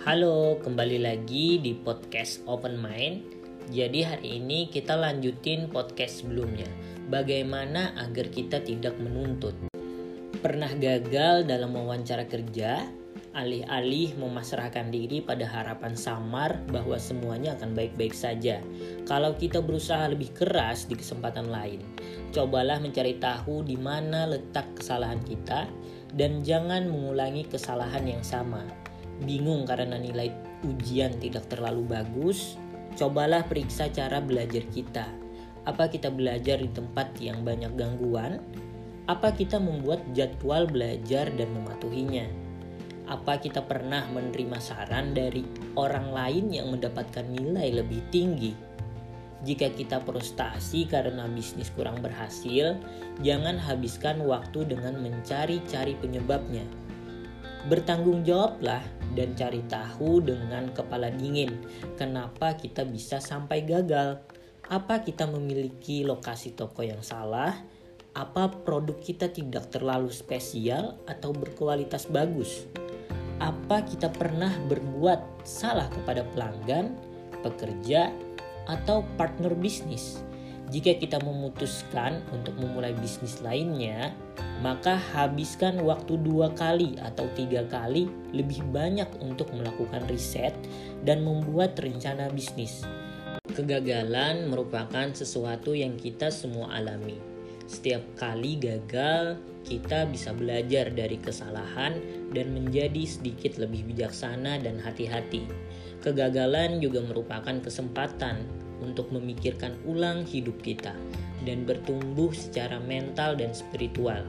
Halo, kembali lagi di podcast Open Mind. Jadi hari ini kita lanjutin podcast sebelumnya. Bagaimana agar kita tidak menuntut? Pernah gagal dalam wawancara kerja? Alih-alih memasrahkan diri pada harapan samar bahwa semuanya akan baik-baik saja. Kalau kita berusaha lebih keras di kesempatan lain, cobalah mencari tahu di mana letak kesalahan kita dan jangan mengulangi kesalahan yang sama bingung karena nilai ujian tidak terlalu bagus, cobalah periksa cara belajar kita. Apa kita belajar di tempat yang banyak gangguan? Apa kita membuat jadwal belajar dan mematuhinya? Apa kita pernah menerima saran dari orang lain yang mendapatkan nilai lebih tinggi? Jika kita frustasi karena bisnis kurang berhasil, jangan habiskan waktu dengan mencari-cari penyebabnya Bertanggung jawablah dan cari tahu dengan kepala dingin kenapa kita bisa sampai gagal. Apa kita memiliki lokasi toko yang salah? Apa produk kita tidak terlalu spesial atau berkualitas bagus? Apa kita pernah berbuat salah kepada pelanggan, pekerja, atau partner bisnis? Jika kita memutuskan untuk memulai bisnis lainnya, maka habiskan waktu dua kali atau tiga kali lebih banyak untuk melakukan riset dan membuat rencana bisnis. Kegagalan merupakan sesuatu yang kita semua alami. Setiap kali gagal, kita bisa belajar dari kesalahan dan menjadi sedikit lebih bijaksana dan hati-hati. Kegagalan juga merupakan kesempatan untuk memikirkan ulang hidup kita dan bertumbuh secara mental dan spiritual.